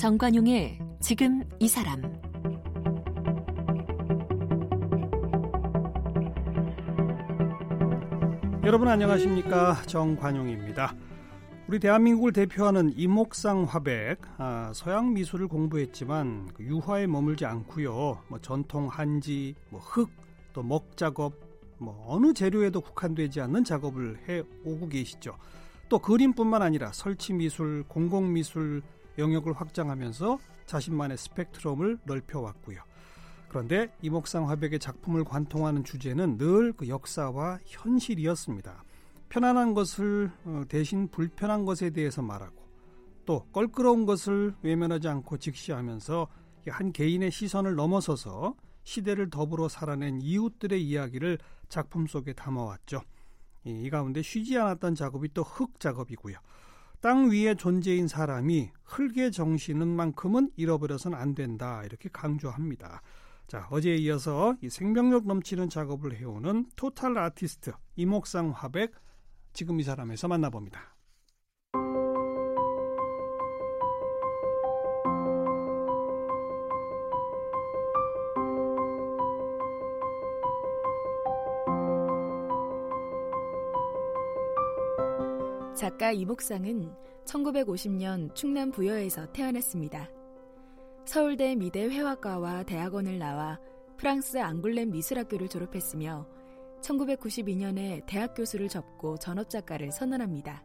정관용의 지금 이 사람 여러분 안녕하십니까 정관용입니다. 우리 대한민국을 대표하는 이목상 화백 아, 서양 미술을 공부했지만 그 유화에 머물지 않고요. 뭐 전통 한지, 뭐 흙, 또 먹 작업, 뭐 어느 재료에도 국한되지 않는 작업을 해 오고 계시죠. 또 그림뿐만 아니라 설치 미술, 공공 미술 영역을 확장하면서 자신만의 스펙트럼을 넓혀왔고요. 그런데 이목상 화백의 작품을 관통하는 주제는 늘 그 역사와 현실이었습니다. 편안한 것을 어, 대신 불편한 것에 대해서 말하고 또 껄끄러운 것을 외면하지 않고 직시하면서 한 개인의 시선을 넘어서서 시대를 더불어 살아낸 이웃들의 이야기를 작품 속에 담아왔죠. 이 가운데 쉬지 않았던 작업이 또 흙 작업이고요. 땅 위에 존재인 사람이 흙의 정신은 만큼은 잃어버려서는 안 된다 이렇게 강조합니다. 자 어제에 이어서 이 생명력 넘치는 작업을 해오는 토탈 아티스트 이목상 화백 지금 이 사람에서 만나봅니다. 작가 이목상은 1950년 충남 부여에서 태어났습니다. 서울대 미대 회화과와 대학원을 나와 프랑스 앙굴렘 미술학교를 졸업했으며 1992년에 대학 교수를 접고 전업작가를 선언합니다.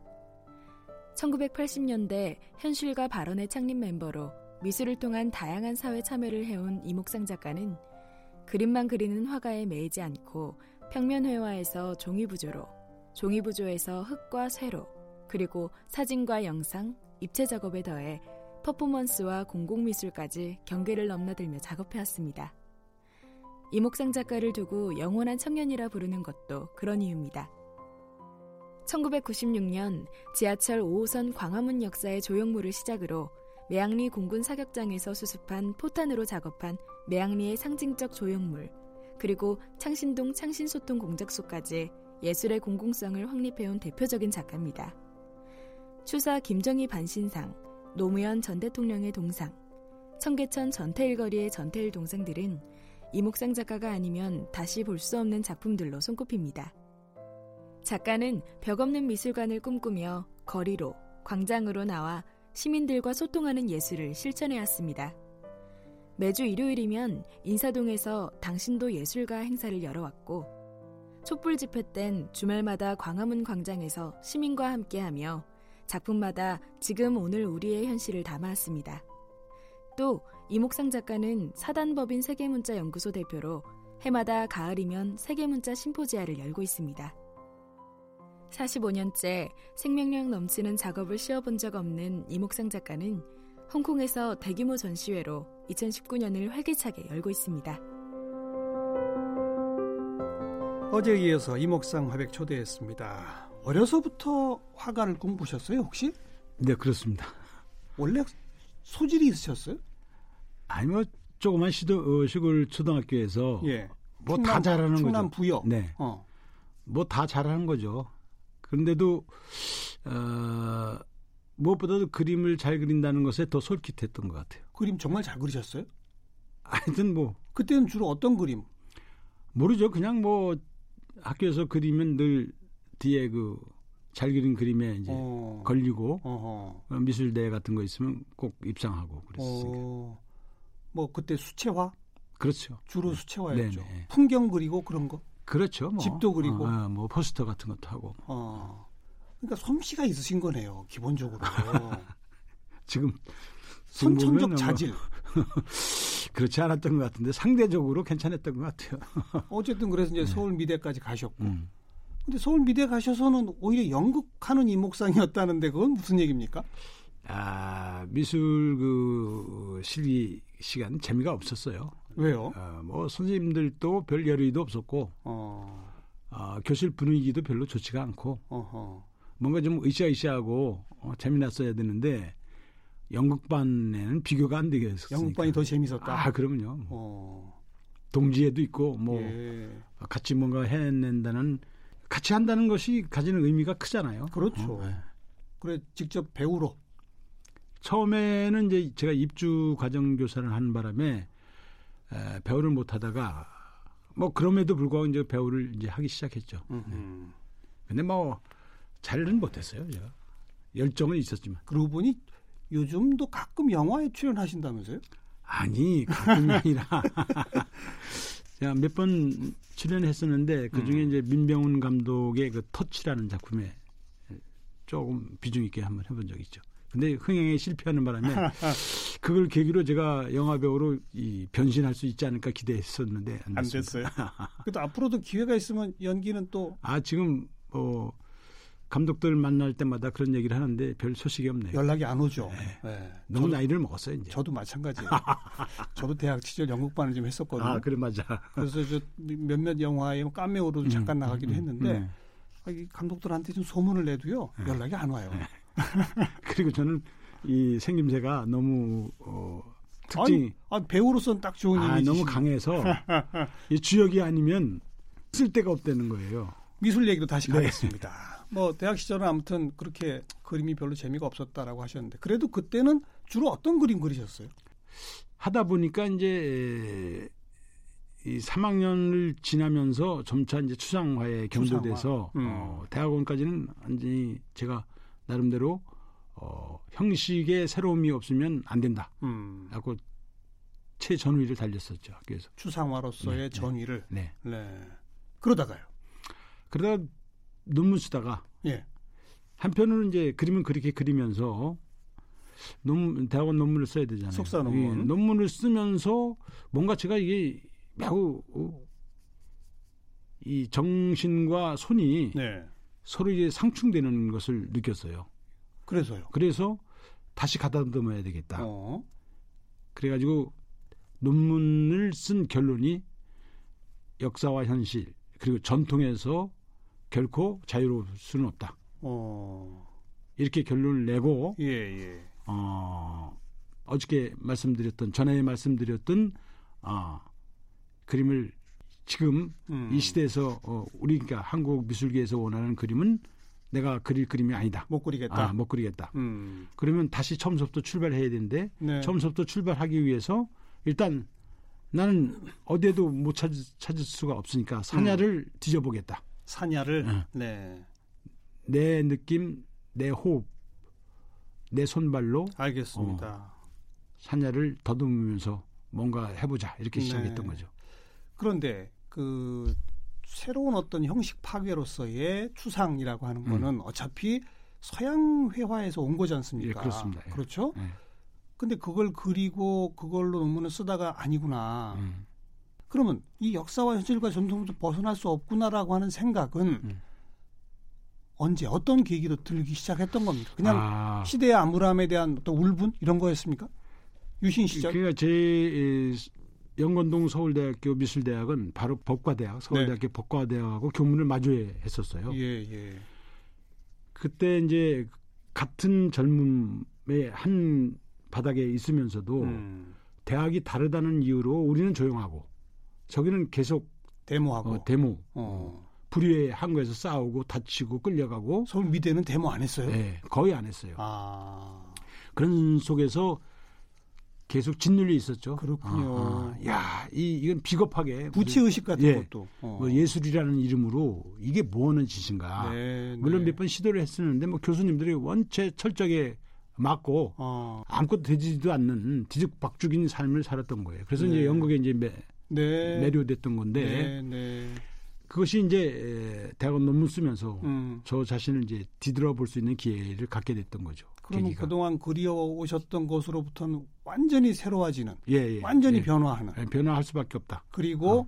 1980년대 현실과 발언의 창립 멤버로 미술을 통한 다양한 사회 참여를 해온 이목상 작가는 그림만 그리는 화가에 매이지 않고 평면 회화에서 종이 부조로, 종이 부조에서 흙과 쇠로, 그리고 사진과 영상, 입체 작업에 더해 퍼포먼스와 공공미술까지 경계를 넘나들며 작업해왔습니다. 이목상 작가를 두고 영원한 청년이라 부르는 것도 그런 이유입니다. 1996년 지하철 5호선 광화문 역사의 조형물을 시작으로 매양리 공군 사격장에서 수습한 포탄으로 작업한 매양리의 상징적 조형물, 그리고 창신동 창신소통 공작소까지 예술의 공공성을 확립해온 대표적인 작가입니다. 추사 김정희 반신상, 노무현 전 대통령의 동상, 청계천 전태일 거리의 전태일 동상들은 이목상 작가가 아니면 다시 볼 수 없는 작품들로 손꼽힙니다. 작가는 벽 없는 미술관을 꿈꾸며 거리로, 광장으로 나와 시민들과 소통하는 예술을 실천해왔습니다. 매주 일요일이면 인사동에서 당신도 예술가 행사를 열어왔고, 촛불 집회 땐 주말마다 광화문 광장에서 시민과 함께하며 작품마다 지금 오늘 우리의 현실을 담아왔습니다. 또 이목상 작가는 사단법인 세계문자 연구소 대표로 해마다 가을이면 세계문자 심포지아를 열고 있습니다. 45년째 생명력 넘치는 작업을 씌워본 적 없는 이목상 작가는 홍콩에서 대규모 전시회로 2019년을 활기차게 열고 있습니다. 어제에 이어서 이목상 화백 초대했습니다. 어려서부터 화가를 꿈꾸셨어요, 혹시? 네, 그렇습니다. 원래 소질이 있으셨어요? 아니 뭐 조그만 시도 어, 시골 초등학교에서 예. 뭐다 잘하는 충남 거죠. 부여. 네. 어. 뭐다 잘하는 거죠. 그런데도 어, 무엇보다도 그림을 잘 그린다는 것에 더 솔깃했던 것 같아요. 그림 정말 잘 그리셨어요? 하여튼 뭐 그때는 주로 어떤 그림? 모르죠. 그냥 뭐 학교에서 그리면 늘 뒤에 그 잘 그린 그림에 이제 어. 걸리고 어허. 어, 미술대회 같은 거 있으면 꼭 입상하고 그랬어요. 어. 뭐 그때 수채화? 그렇죠. 주로 네. 수채화였죠. 네네. 풍경 그리고 그런 거? 그렇죠. 뭐. 집도 그리고. 어, 어, 뭐 포스터 같은 것도 하고. 어. 그러니까 솜씨가 있으신 거네요, 기본적으로. 지금 선천적 뭐 자질. 그렇지 않았던 것 같은데 상대적으로 괜찮았던 것 같아요. 어쨌든 그래서 이제 서울 미대까지 가셨고. 네. 음. 근데 서울 미대 가셔서는 오히려 연극하는 이목상이었다는데 그건 무슨 얘기입니까? 아 미술 그 실기 시간 재미가 없었어요. 왜요? 어, 뭐 선생님들도 별 열의도 없었고 어. 어, 교실 분위기도 별로 좋지가 않고 어허. 뭔가 좀 으쌰으쌰하고 어, 재미났어야 되는데 연극반에는 비교가 안 되겠었으니까. 연극반이 더 재밌었다. 아 그러면요. 뭐 어. 동지에도 있고 뭐 예. 같이 뭔가 해낸다는 같이 한다는 것이 가지는 의미가 크잖아요. 그렇죠. 어, 네. 그래 직접 배우러 처음에는 이제 제가 입주 과정 교사를 하는 바람에 에, 배우를 못 하다가 뭐 그럼에도 불구하고 이제 배우를 이제 하기 시작했죠. 음. 근데 뭐 잘은 못했어요, 제가. 열정은 있었지만. 그러고 보니 요즘도 가끔 영화에 출연하신다면서요? 아니, 가끔이 아니라. 제가 몇 번 출연했었는데 그 중에 음. 이제 민병훈 감독의 그 터치라는 작품에 조금 비중 있게 한번 해본 적이 있죠. 근데 흥행에 실패하는 바람에 그걸 계기로 제가 영화 배우로 이 변신할 수 있지 않을까 기대했었는데 안, 안. 됐어요. 그래도 앞으로도 기회가 있으면 연기는 또 아 지금 뭐 감독들 만날 때마다 그런 얘기를 하는데 별 소식이 없네요. 연락이 안 오죠. 네. 너무 저도, 나이를 먹었어요 이제. 저도 마찬가지예요. 저도 대학 시절 연극반을 좀 했었거든요. 아 그래 맞아. 그래서 저 몇몇 영화에 까메오로 잠깐 나가기도 음, 했는데 음. 아, 이 감독들한테 좀 소문을 내도요 네. 연락이 안 와요. 그리고 저는 이 생김새가 너무 어, 특징이 아니, 아, 배우로서는 딱 좋은 아, 이미지. 너무 강해서 이 주역이 아니면 쓸 데가 없다는 거예요. 미술 얘기로 다시 네. 가겠습니다. 뭐 대학 시절은 아무튼 그렇게 그림이 별로 재미가 없었다라고 하셨는데 그래도 그때는 주로 어떤 그림 그리셨어요? 하다 보니까 이제 이 3학년을 지나면서 점차 이제 추상화에 경도돼서 추상화. 음. 어, 대학원까지는 완전히 제가 나름대로 어, 형식의 새로움이 없으면 안 된다. 음, 라고 최전위를 달렸었죠 학교에서. 추상화로서의 네, 네. 전위를. 네. 네. 그러다가요. 그러다 논문 쓰다가 예. 한편으로는 이제 그림은 그렇게 그리면서 논 대학원 논문을 써야 되잖아요. 석사 논문. 예, 논문을 쓰면서 뭔가 제가 이게 매우 어, 이 정신과 손이 네. 서로 이제 상충되는 것을 느꼈어요. 그래서요. 그래서 다시 가다듬어야 되겠다. 어. 그래가지고 논문을 쓴 결론이 역사와 현실 그리고 전통에서 결코 자유로울 수는 없다. 어. 이렇게 결론을 내고 예, 예. 어, 어저께 말씀드렸던 전에 말씀드렸던 아, 그림을 지금 음. 이 시대에서 어, 우리가 한국 미술계에서 원하는 그림은 내가 그릴 그림이 아니다. 못 그리겠다. 아, 못 그리겠다. 음. 그러면 다시 처음부터 출발해야 되는데 네. 처음부터 출발하기 위해서 일단 나는 어디에도 못 찾, 찾을 수가 없으니까 사냐를 뒤져보겠다. 사냐를 응. 네. 내 느낌, 내 호흡, 내 손발로 알겠습니다. 사냐를 더듬으면서 뭔가 해보자 이렇게 네. 시작했던 거죠. 그런데 그 새로운 어떤 형식 파괴로서의 추상이라고 하는 음. 거는 어차피 서양 회화에서 온 거지 않습니까? 예, 그렇습니다. 예. 그렇죠? 예. 근데 그걸 그리고 그걸로 논문을 쓰다가 아니구나. 음. 그러면 이 역사와 현실과 전통부터 벗어날 수 없구나라고 하는 생각은 음. 언제 어떤 계기로 들기 시작했던 겁니까? 그냥 아, 시대의 암울함에 대한 어떤 울분 이런 거였습니까? 유신 시절. 그러니까 제 에, 영건동 서울대학교 미술대학은 바로 법과대학, 서울대학교 법과대학하고 교문을 마주해 했었어요. 예, 예. 그때 이제 같은 젊음의 한 바닥에 있으면서도 음, 대학이 다르다는 이유로 우리는 조용하고 저기는 계속 데모하고. 어, 데모, 어. 불의의 항구에서 싸우고 다치고 끌려가고 서울 미대는 데모 안 했어요? 예, 거의 안 했어요. 아, 그런 속에서 계속 짓눌려 있었죠. 그렇군요. 아, 아. 야, 이 이건 비겁하게 부채 의식 같은 예. 것도. 어. 뭐 예술이라는 이름으로 이게 뭐 하는 짓인가. 네, 물론 네. 몇번 시도를 했었는데 뭐 교수님들이 원체 철저하게 맞고 어, 아무것도 되지도 않는 뒤죽박죽인 삶을 살았던 거예요. 그래서 네. 이제 영국에 이제 매, 네. 매료됐던 건데 네, 네. 그것이 이제 에, 대학원 논문 쓰면서 음. 저 자신을 이제 뒤돌아 볼 수 있는 기회를 갖게 됐던 거죠. 그러면 계기가. 그동안 그리워오셨던 것으로부터는 완전히 새로워지는, 예, 예, 완전히 예. 변화하는. 예, 변화할 수밖에 없다. 그리고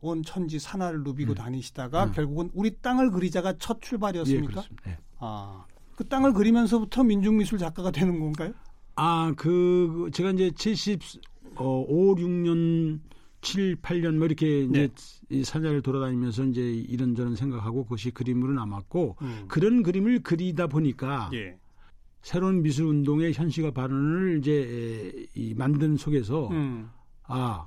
온 천지 산하를 누비고 음. 다니시다가 음. 결국은 우리 땅을 그리자가 첫 예, 출발이었습니까? 그렇습니다. 예. 아, 그 땅을 그리면서부터 민중미술 작가가 되는 건가요? 아, 그 제가 이제 75, 6년, 7, 8년 뭐 이렇게 이제 이 사자를 돌아다니면서 이제 이런저런 생각하고 그것이 그림으로 남았고 음. 그런 그림을 그리다 보니까 예. 새로운 미술 운동의 현실화 발언을 이제 에, 이 만든 속에서 음. 아,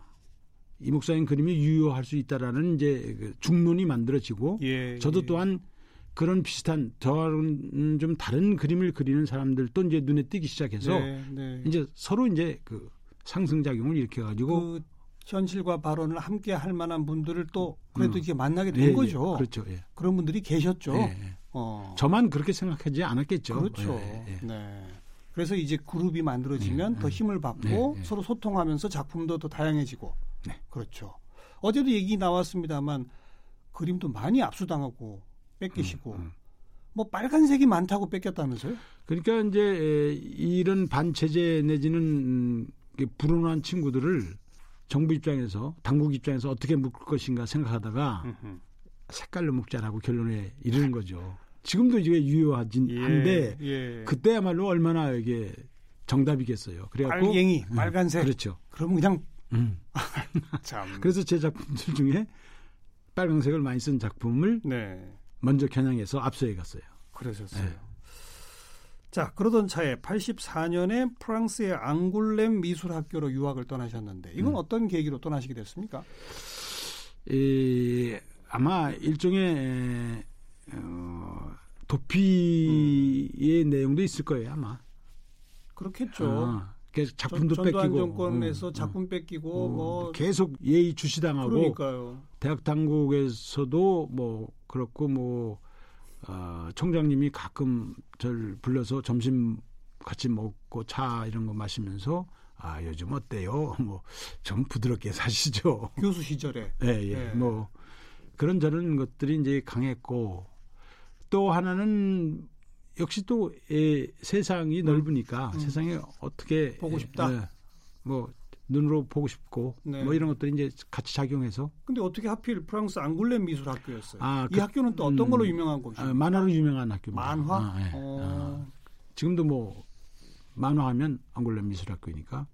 이 목사님 그림이 유효할 수 있다라는 이제 그 중론이 만들어지고 예. 저도 예. 또한 그런 비슷한 저는 좀 다른 그림을 그리는 사람들도 이제 눈에 띄기 시작해서 네, 네. 이제 서로 이제 그 상승 작용을 일으켜 가지고 그 현실과 발언을 함께 할 만한 분들을 또 그래도 음. 이제 만나게 된 예, 예, 거죠. 그렇죠. 예. 그런 분들이 계셨죠. 예, 예. 어. 저만 그렇게 생각하지 않았겠죠. 그렇죠. 네. 그래서 이제 그룹이 만들어지면 네, 더 네. 힘을 받고 네, 네. 서로 소통하면서 작품도 더 다양해지고. 네. 그렇죠. 어제도 얘기 나왔습니다만 그림도 많이 압수당하고 뺏기시고 음, 음. 뭐 빨간색이 많다고 뺏겼다면서요? 그러니까 이제 에, 이런 반체제 내지는 음, 이게 불온한 친구들을 정부 입장에서 당국 입장에서 어떻게 묶을 것인가 생각하다가. 색깔로 묶자라고 결론에 이르는 거죠. 지금도 이게 유효하진 한데 예. 그때야말로 얼마나 이게 정답이겠어요. 그래갖고 빨갱이, 음, 빨간색. 그렇죠. 그러면 그냥 음. 참. 그래서 제 작품들 중에 빨강색을 많이 쓴 작품을 네. 먼저 겨냥해서 앞서해 갔어요. 그러셨어요. 네. 자, 그러던 차에 84년에 프랑스의 앙골렘 미술학교로 유학을 떠나셨는데 이건 음. 어떤 계기로 떠나시게 됐습니까? 이, 아마 일종의 에, 어, 도피의 내용도 있을 거예요 아마. 그렇겠죠. 어, 그래서 작품도 전, 뺏기고 정권에서 어, 작품 뺏기고 어, 뭐 계속 예의 주시당하고 그러니까요. 대학 당국에서도 뭐 그렇고 뭐 어, 총장님이 가끔 절 불러서 점심 같이 먹고 차 이런 거 마시면서 아 요즘 어때요? 뭐 좀 부드럽게 사시죠. 교수 시절에 예, 예. 예. 뭐 그런 저런 것들이 이제 강했고 또 하나는 역시 또 예, 세상이 넓으니까 음. 세상에 어떻게 보고 예, 싶다. 예, 뭐 눈으로 보고 싶고 네. 뭐 이런 것들이 이제 같이 작용해서 근데 어떻게 하필 프랑스 앙골렘 미술 학교였어요? 아, 이 그- 학교는 또 어떤 음, 걸로 유명한 곳이에요? 아, 만화로 유명한 학교입니다. 만화? 아, 예. 어. 아, 지금도 뭐 만화하면 앙골렘 미술 학교니까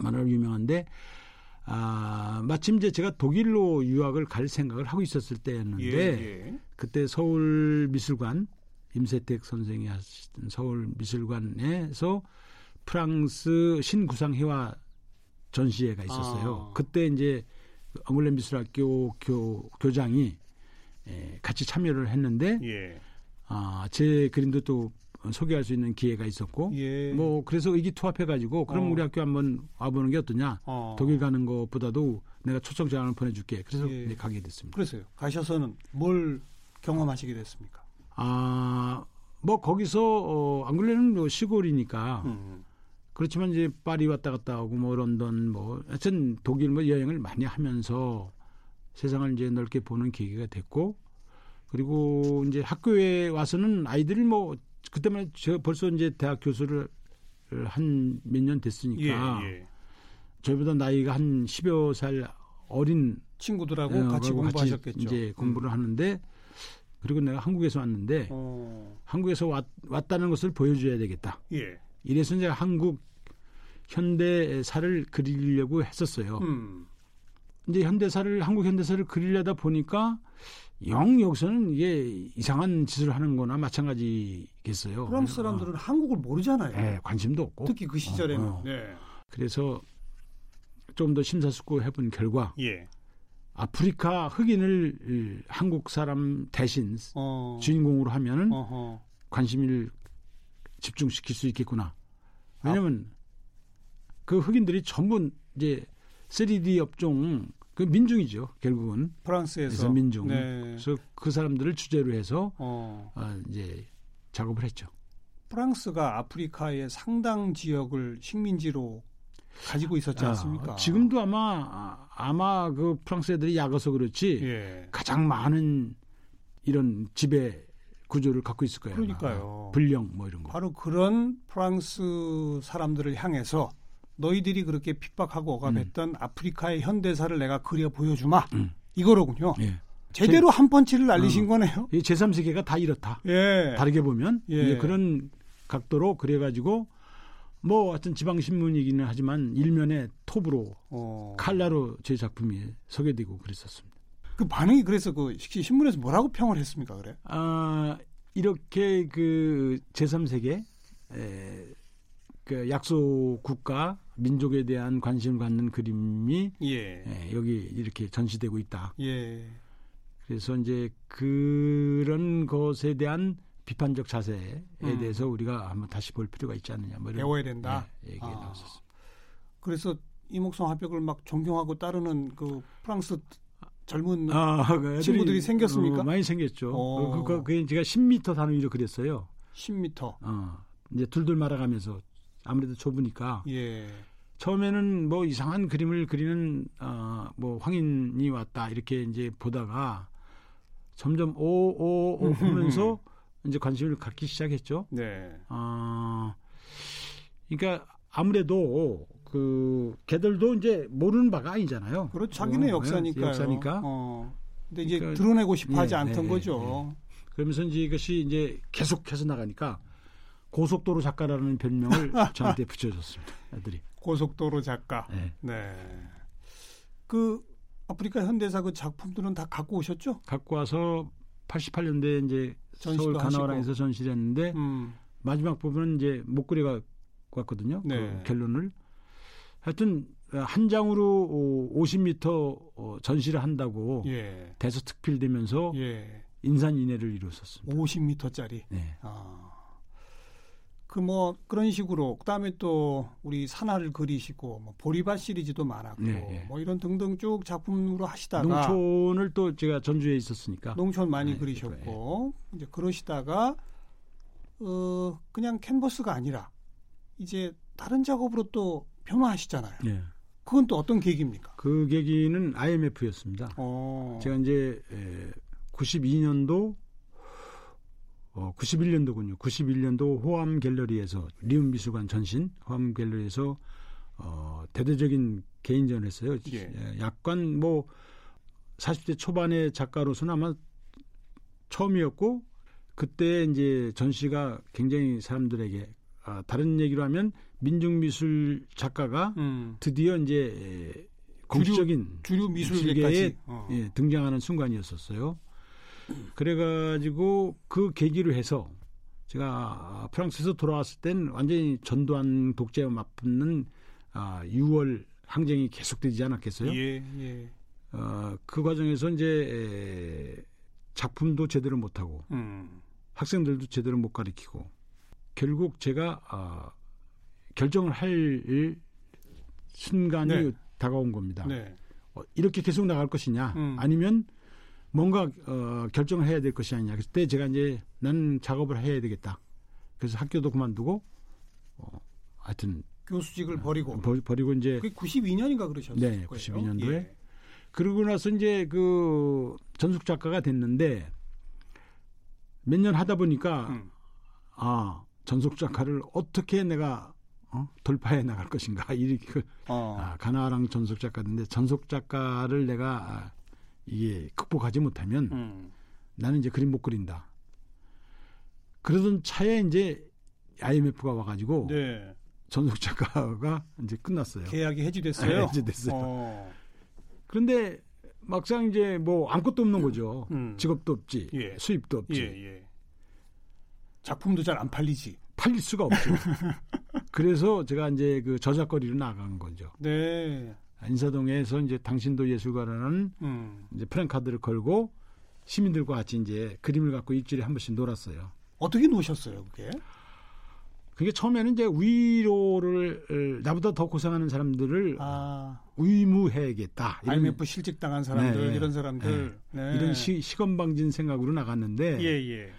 만화로 유명한데 아, 마침 이제 제가 독일로 유학을 갈 생각을 하고 있었을 때였는데 예, 예. 그때 서울 미술관 임세택 선생이 하시던 서울 미술관에서 프랑스 신구상 회화 전시회가 있었어요. 아. 그때 이제 앙골렘 미술학교 교, 교장이 에, 같이 참여를 했는데 예. 아, 제 그림도 또 소개할 수 있는 기회가 있었고 예. 뭐 그래서 의기투합해 가지고 그럼 어. 우리 학교 한번 와보는 게 어떠냐 어. 독일 가는 것보다도 내가 초청 장을 보내줄게 그래서 예. 가게 됐습니다. 그래서요. 가셔서는 뭘 경험하시게 됐습니까? 아, 뭐 거기서 어, 앙글레는 뭐 시골이니까 음. 그렇지만 이제 파리 왔다 갔다 하고 뭐 런던 뭐 하여튼 독일 뭐 여행을 많이 하면서 세상을 이제 넓게 보는 계기가 됐고 그리고 이제 학교에 와서는 아이들이 뭐 그때만 제가 벌써 이제 대학 교수를 한 몇년 예, 됐으니까 예. 저희보다 나이가 한 10여 살 어린 친구들하고 어, 같이 공부하셨겠죠. 이제 공부를 하는데 그리고 내가 한국에서 왔는데 어. 한국에서 왔, 왔다는 것을 보여줘야 되겠다. 예. 이래서 이제 한국 현대사를 그리려고 했었어요. 음. 이제 현대사를 한국 현대사를 그리려다 보니까 영 여기서는 이게 이상한 짓을 하는 거나 마찬가지겠어요. 프랑스 사람들은 한국을 모르잖아요. 어, 예, 관심도 없고. 특히 그 시절에는. 어, 어. 네. 그래서 좀 더 심사숙고 해 본 결과 예. 아프리카 흑인을 이, 한국 사람 대신 어. 주인공으로 하면은 어허. 관심을 집중시킬 수 있겠구나. 왜냐하면 그 흑인들이 전부 이제 3D 업종 그 민중이죠 결국은 프랑스에서 민중. 네. 그래서 그 사람들을 주제로 해서 어. 어, 이제 작업을 했죠. 프랑스가 아프리카의 상당 지역을 식민지로 가지고 있었지 않습니까? 아, 지금도 아마 아, 아마 그 프랑스 애들이 약어서 그렇지 예. 가장 많은 이런 지배 구조를 갖고 있을 거예요. 그러니까요. 불령 뭐 이런 거. 바로 그런 프랑스 사람들을 향해서 너희들이 그렇게 핍박하고 억압했던 아프리카의 현대사를 내가 그려 보여주마. 음. 이거로군요. 예. 제대로 한 펀치를 날리신 어. 거네요. 이 제3세계가 다 이렇다. 예. 다르게 보면 예. 그런 각도로 그래가지고 뭐 하여튼 지방 신문이기는 하지만 일면에 톱으로 어. 칼라로 제 작품이 소개되고 그랬었습니다. 그 반응이 그래서 그 시- 신문에서 뭐라고 평을 했습니까? 그래? 아 이렇게 그 제3세계 에, 그 약소 국가 민족에 대한 관심을 갖는 그림이 예. 에, 여기 이렇게 전시되고 있다. 예. 그래서 이제 그런 것에 대한 비판적 자세에 음. 대해서 우리가 한번 다시 볼 필요가 있지 않느냐. 뭐 배워야 된다. 네, 얘기 아. 나왔었습니다. 그래서 이목성 화백을 막 존경하고 따르는 그 프랑스 젊은 아, 그 친구들이 생겼습니까? 어, 많이 생겼죠. 어. 그, 그, 그, 제가 10m 단위로 그랬어요. 10m. 어, 이제 둘둘 말아가면서 아무래도 좁으니까 예. 처음에는 뭐 이상한 그림을 그리는 어, 뭐 황인이 왔다 이렇게 이제 보다가 점점 오오 오 하면서 이제 관심을 갖기 시작했죠. 네. 어, 그러니까 아무래도 그 걔들도 이제 모르는 바가 아니잖아요. 그렇죠. 자기네 어, 역사니까요. 예, 역사니까. 어. 근데 이제 그러니까- 드러내고 싶어 하지 예, 않던 예, 거죠. 그러면서 이제 이것이 이제 계속해서 나가니까 고속도로 작가라는 별명을 저한테 붙여줬습니다. 애들이. 고속도로 작가. 네. 네. 그 아프리카 현대사 그 작품들은 다 갖고 오셨죠? 갖고 와서 88년도에 이제 서울 하시고. 가나와라에서 전시를 했는데 음. 마지막 부분은 이제 목걸이가 왔거든요. 네. 그 결론을. 하여튼 한 장으로 50m 어, 전시를 한다고 예. 대서특필되면서 예. 인산인해를 이뤘었습니다. 50m짜리. 네. 아. 그 뭐 그런 식으로 그다음에 또 우리 산하를 그리시고 뭐 보리밭 시리즈도 많았고 네, 네. 뭐 이런 등등 쭉 작품으로 하시다가 농촌을 또 제가 전주에 있었으니까 농촌 많이 네, 그리셨고 이제 그러시다가 어 그냥 캔버스가 아니라 이제 다른 작업으로 또 변화하시잖아요. 예. 그건 또 어떤 계기입니까? 그 계기는 IMF였습니다. 어. 제가 이제 에, 92년도 어, 91년도군요. 91년도 호암 갤러리에서 리움 미술관 전신 호암 갤러리에서 어, 대대적인 개인전을 했어요. 예. 에, 약간 뭐 40대 초반의 작가로서는 아마 처음이었고 그때 이제 전시가 굉장히 사람들에게 아, 다른 얘기로 하면 민중미술 작가가 음. 드디어 이제 에, 공식적인 주류 미술계에 미술계까지 어. 예, 등장하는 순간이었었어요. 그래가지고 그 계기로 해서 제가 프랑스에서 돌아왔을 땐 완전히 전두환 독재에 맞붙는 아, 6월 항쟁이 계속되지 않았겠어요? 예, 예. 어, 그 과정에서 이제 에, 작품도 제대로 못하고 음. 학생들도 제대로 못 가르치고 결국 제가 아, 결정을 할 순간이 네. 다가온 겁니다. 네. 어, 이렇게 계속 나갈 것이냐 음. 아니면 뭔가 어, 결정을 해야 될 것이 아니냐 그때 제가 이제 나는 작업을 해야 되겠다 그래서 학교도 그만두고 어, 하여튼 교수직을 버리고 버, 버리고 이제 그게 92년인가 그러셨어요. 네, 92 년도에. 예. 그러고 나서 이제 그 전속 작가가 됐는데 몇 년 하다 보니까 음. 아 전속 작가를 어떻게 내가 어? 돌파해 나갈 것인가 이렇게 그 어. 아, 가나랑 전속 작가인데 전속 작가를 내가 아, 이게 극복하지 못하면 음. 나는 이제 그림 못 그린다. 그러던 차에 이제 IMF가 와가지고 네. 전속 작가가 이제 끝났어요. 계약이 해지됐어요. 네, 해지됐어요. 어. 그런데 막상 이제 뭐 아무것도 없는 거죠. 음. 직업도 없지, 예. 수입도 없지, 예, 예. 작품도 잘 안 팔리지. 팔릴 수가 없죠. 그래서 제가 이제 그 저작거리로 나간 거죠. 네. 인사동에서 이제 당신도 예술가라는 음. 이제 프랭카드를 걸고 시민들과 같이 이제 그림을 갖고 일주일에 한 번씩 놀았어요. 어떻게 놓으셨어요, 그게? 그게 처음에는 이제 위로를 어, 나보다 더 고생하는 사람들을 아, 의무해야겠다. 이런, IMF 실직 당한 사람들, 네, 이런 사람들. 네. 이런 시, 시건방진 생각으로 나갔는데 예, 예.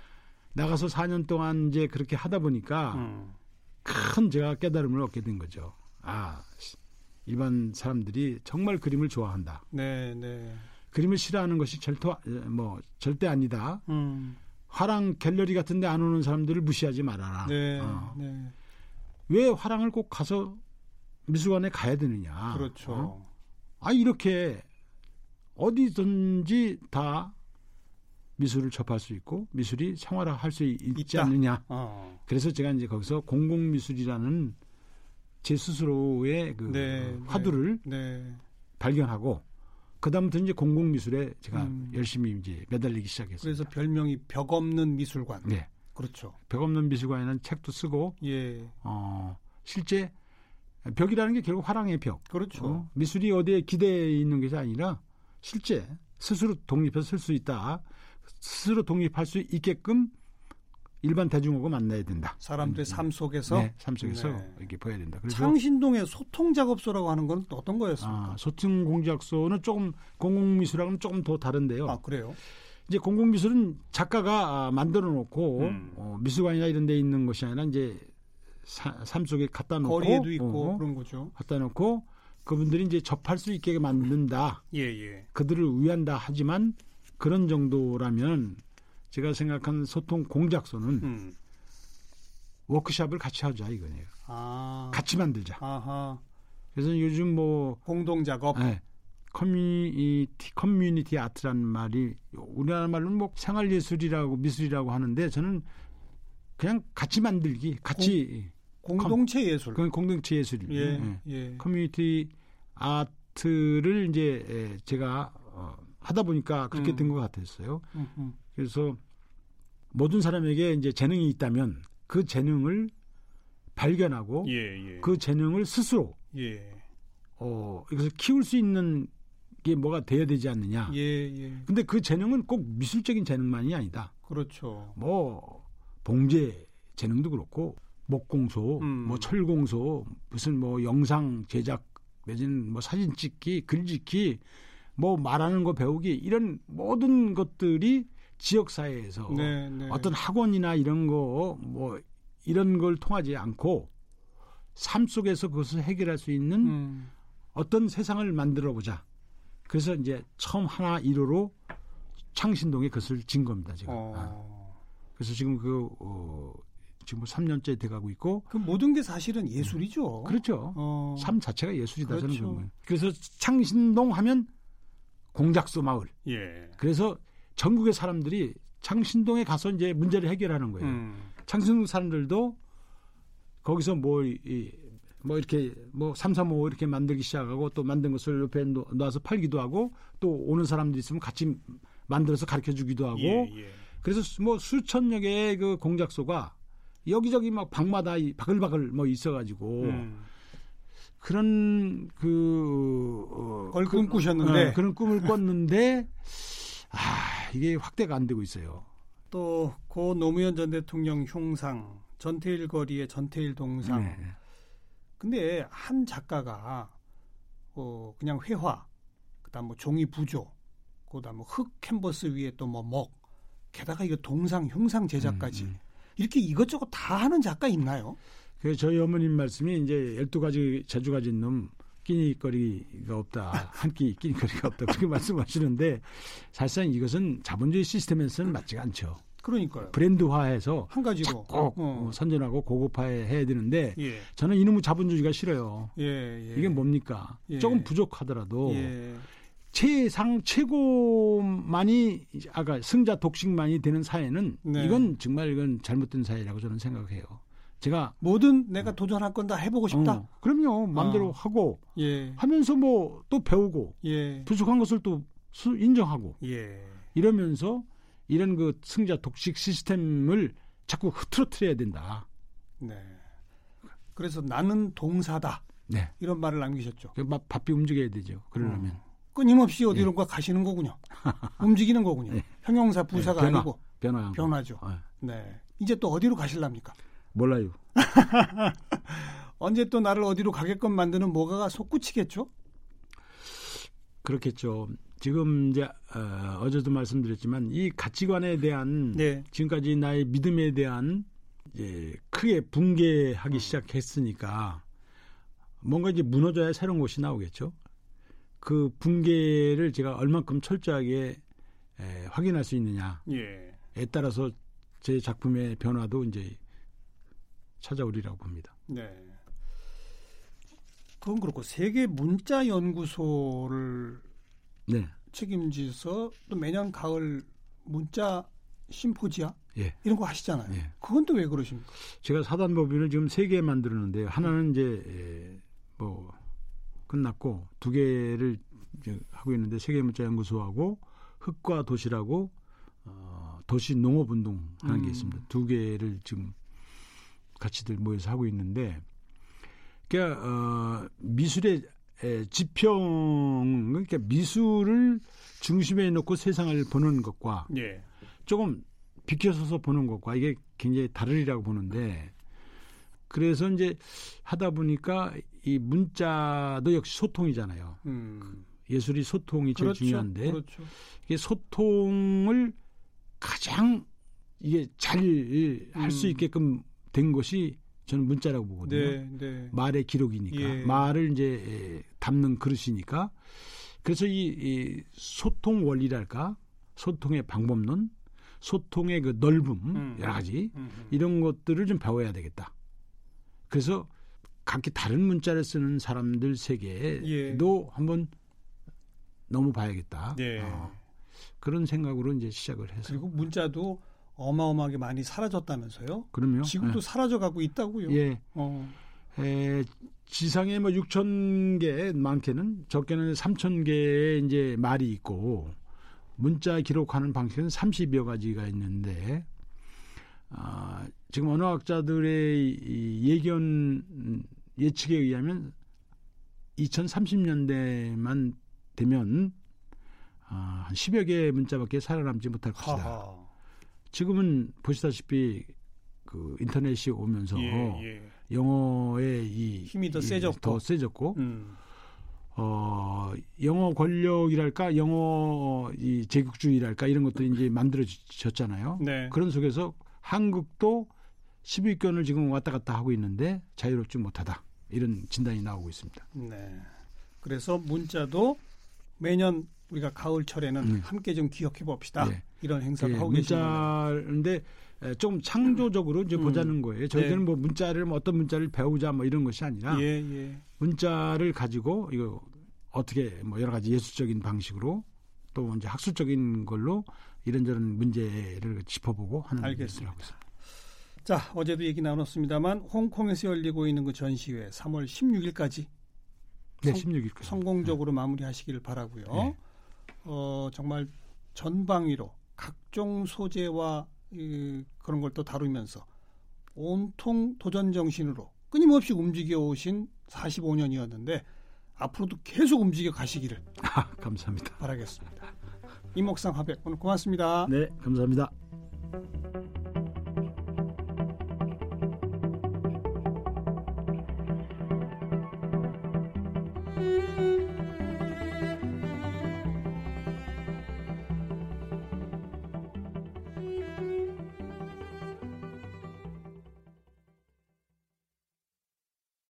나가서 4년 동안 이제 그렇게 하다 보니까 음. 큰 제가 깨달음을 얻게 된 거죠. 아, 시- 일반 사람들이 정말 그림을 좋아한다. 네, 네. 그림을 싫어하는 것이 절대 뭐 절대 아니다. 음. 화랑 갤러리 같은데 안 오는 사람들을 무시하지 말아라. 네, 어. 네. 왜 화랑을 꼭 가서 미술관에 가야 되느냐? 그렇죠. 어? 아 이렇게 어디든지 다 미술을 접할 수 있고 미술이 생활화할 수 있지 있다. 않느냐? 어. 그래서 제가 이제 거기서 공공미술이라는 제 스스로의 그 네, 화두를 네. 발견하고 그다음부터 이제 공공 미술에 제가 음. 열심히 이제 매달리기 시작했어요. 그래서 별명이 벽 없는 미술관. 네. 그렇죠. 벽 없는 미술관에는 책도 쓰고 예. 어, 실제 벽이라는 게 결국 화랑의 벽. 그렇죠. 어, 미술이 어디에 기대해 있는 것이 아니라 실제 스스로 독립해서 쓸 수 있다. 스스로 독립할 수 있게끔 일반 대중하고 만나야 된다. 사람들의 삶 속에서 네, 삶 속에서 네. 이렇게 보여야 된다. 그래서 창신동의 소통 작업소라고 하는 건 어떤 거였습니까? 아, 소통 공작소는 조금 공공 미술하고는 조금 더 다른데요. 아, 그래요? 이제 공공 미술은 작가가 아, 만들어 놓고 음. 어, 미술관이나 이런 데 있는 것이 아니라 이제 사- 삶 속에 갖다 놓고 거리에도 있고 어, 그런 거죠. 갖다 놓고 그분들이 이제 접할 수 있게 만든다. 예, 예. 그들을 위한다 하지만 그런 정도라면 제가 생각한 소통 공작소는 음. 워크샵을 같이 하자 이거네요. 아. 같이 만들자. 아하. 그래서 요즘 뭐 공동 작업. 예, community community art라는 말이 우리나라 말로는 뭐 생활 예술이라고 미술이라고 하는데 저는 그냥 같이 만들기, 같이 공동체 예술. 그건 공동체 예술이에요. 예. 예. 예. 커뮤니티 아트를 이제 예, 제가 어, 하다 보니까 그렇게 음. 된것 같았어요. 음, 음. 그래서 모든 사람에게 이제 재능이 있다면 그 재능을 발견하고 예, 예. 그 재능을 스스로 예. 어, 이것을 키울 수 있는 게 뭐가 돼야 되지 않느냐. 예, 예. 근데 그 재능은 꼭 미술적인 재능만이 아니다. 그렇죠. 뭐 봉제 재능도 그렇고 목공소, 음. 뭐 철공소, 무슨 뭐 영상 제작 내지는 뭐 사진 찍기, 글 짓기, 뭐 말하는 거 배우기 이런 모든 것들이 지역 사회에서 네, 네. 어떤 학원이나 이런 거 뭐 이런 걸 통하지 않고 삶 속에서 그것을 해결할 수 있는 음. 어떤 세상을 만들어 보자. 그래서 이제 처음 하나 일호로 창신동에 그것을 진 겁니다, 지금. 아. 어. 그래서 지금 그, 어, 지금 3년째 돼가고 있고. 그 모든 게 사실은 예술이죠. 그렇죠. 어. 삶 자체가 예술이다, 저는 그렇죠. 그런 거예요. 그래서 창신동 하면 공작소 마을. 예. 그래서 전국의 사람들이 창신동에 가서 이제 문제를 해결하는 거예요. 음. 창신동 사람들도 거기서 뭐, 이, 뭐 이렇게 뭐 삼삼오오 이렇게 만들기 시작하고 또 만든 것을 옆에 놓- 놔서 팔기도 하고 또 오는 사람들이 있으면 같이 만들어서 가르쳐 주기도 하고 예, 예. 그래서 수- 뭐 수천여 개의 그 공작소가 여기저기 막 방마다 이 바글바글 뭐 있어가지고 음. 그런 그 어, 그걸 그- 꿈꾸셨는데 어, 그런 꿈을 꿨는데 아 이게 확대가 안 되고 있어요. 또 고 노무현 전 대통령 흉상 전태일 거리의 전태일 동상. 네. 근데 한 작가가 어 그냥 회화, 그다음 뭐 종이 부조, 그다음 뭐흙 캔버스 위에 또 뭐 먹, 게다가 이거 동상 흉상 제작까지 음, 음. 이렇게 이것저것 다 하는 작가 있나요? 그 저희 어머님 말씀이 이제 12가지 재주 가진 놈 끼니거리가 없다. 한 끼 끼니거리가 없다. 그렇게 말씀하시는데 사실상 이것은 자본주의 시스템에서는 맞지가 않죠. 그러니까요. 브랜드화해서 한 가지로. 꼭 어. 선전하고 고급화해야 되는데 예. 저는 이놈의 자본주의가 싫어요. 예, 예. 이게 뭡니까? 예. 조금 부족하더라도 예. 최상 최고만이 아까 승자 독식만이 되는 사회는 네. 이건 정말 이건 잘못된 사회라고 저는 생각해요. 제가 뭐든 내가 도전할 건 다 해보고 싶다. 어, 그럼요. 마음대로 어. 하고 예. 하면서 뭐 또 배우고 예. 부족한 것을 또 수- 인정하고 예. 이러면서 이런 그 승자 독식 시스템을 자꾸 흐트러트려야 된다. 네. 그래서 나는 동사다. 네. 이런 말을 남기셨죠. 그 바- 바삐 움직여야 되죠. 그러려면. 끊임없이 어디론가 가시는 거군요. 움직이는 거군요. 예. 형용사 부사가 네, 변화. 아니고 변화. 변화죠. 어, 네. 이제 또 어디로 가실랍니까? 몰라요. 언제 또 나를 어디로 가게끔 만드는 뭐가가 솟구치겠죠? 그렇겠죠. 지금 이제 어, 제도 말씀드렸지만 이 가치관에 대한 네. 지금까지 나의 믿음에 대한 이제 크게 붕괴하기 음. 시작했으니까 뭔가 이제 무너져야 새로운 것이 나오겠죠. 그 붕괴를 제가 얼만큼 철저하게 에, 확인할 수 있느냐에 예. 따라서 제 작품의 변화도 이제 찾아오리라고 봅니다. 네. 그건 그렇고 세계 문자 연구소를 네, 책임지서 또 매년 가을 문자 심포지아 예, 이런 거 하시잖아요. 예. 그건 또 왜 그러십니까? 제가 사단법인을 지금 세 개 만들었는데 하나는 이제 에, 뭐 끝났고 두 개를 이제 하고 있는데 세계 문자 연구소하고 흙과 도시라고 어, 도시 농업 운동 하는 게 음. 있습니다. 두 개를 지금 같이들 모여서 하고 있는데 그러니까 어, 미술의 에, 지평 그러니까 미술을 중심에 놓고 세상을 보는 것과 예. 조금 비켜서서 보는 것과 이게 굉장히 다르리라고 보는데 그래서 이제 하다 보니까 이 문자도 역시 소통이잖아요. 음. 예술이 소통이 제일 그렇죠. 중요한데 그렇죠. 이게 소통을 가장 이게 잘 할수 음. 있게끔 된 것이 저는 문자라고 보거든요. 네, 네. 말의 기록이니까 예. 말을 이제 에, 담는 그릇이니까 그래서 이, 이 소통 원리랄까 소통의 방법론 소통의 그 넓음 음. 여러 가지 음, 음. 이런 것들을 좀 배워야 되겠다. 그래서 각기 다른 문자를 쓰는 사람들 세계도 한번 너무 봐야겠다. 예. 어, 그런 생각으로 이제 시작을 해서 그리고 문자도 어마어마하게 많이 사라졌다면서요? 그럼요. 지금도 사라져가고 있다고요. 예. 어. 에, 지상에 뭐 6천 개 많게는 적게는 3천 개의 이제 말이 있고 문자 기록하는 방식은 30여 가지가 있는데 아, 지금 언어학자들의 이 예견 음, 예측에 의하면 2030년대만 되면 아, 한 10여 개의 문자밖에 살아남지 못할 것이다. 하하. 지금은 보시다시피 그 인터넷이 오면서 예, 예. 영어의 이 힘이 더 이- 세졌고. 더 세졌고 음. 어 영어 권력이랄까 영어 이 제국주의랄까 이런 것들이 이제 만들어졌잖아요. 네. 그런 속에서 한국도 10위권을 지금 왔다 갔다 하고 있는데 자유롭지 못하다 이런 진단이 나오고 있습니다. 네. 그래서 문자도 매년 우리가 가을철에는 음. 함께 좀 기억해 봅시다. 예. 이런 행사를 예, 하고 계시는 거예요. 문자인데 에, 좀 창조적으로 이제 음. 보자는 거예요. 저희들은 네. 뭐 문자를 뭐 어떤 문자를 배우자 뭐 이런 것이 아니라 예, 예. 문자를 가지고 이거 어떻게 뭐 여러 가지 예술적인 방식으로 또 이제 학술적인 걸로 이런저런 문제를 짚어보고 하는 알겠습니다. 자, 어제도 얘기 나눴습니다만 홍콩에서 열리고 있는 그 전시회 3월 16일까지 네, 성- 16일 성공적으로 마무리하시기를 바라고요. 네. 어, 정말 전방위로 각종 소재와 이, 그런 걸 또 다루면서 온통 도전 정신으로 끊임없이 움직여 오신 45년이었는데 앞으로도 계속 움직여 가시기를 아, 감사합니다. 바라겠습니다. 이목상 화백 오늘 고맙습니다. 네, 감사합니다.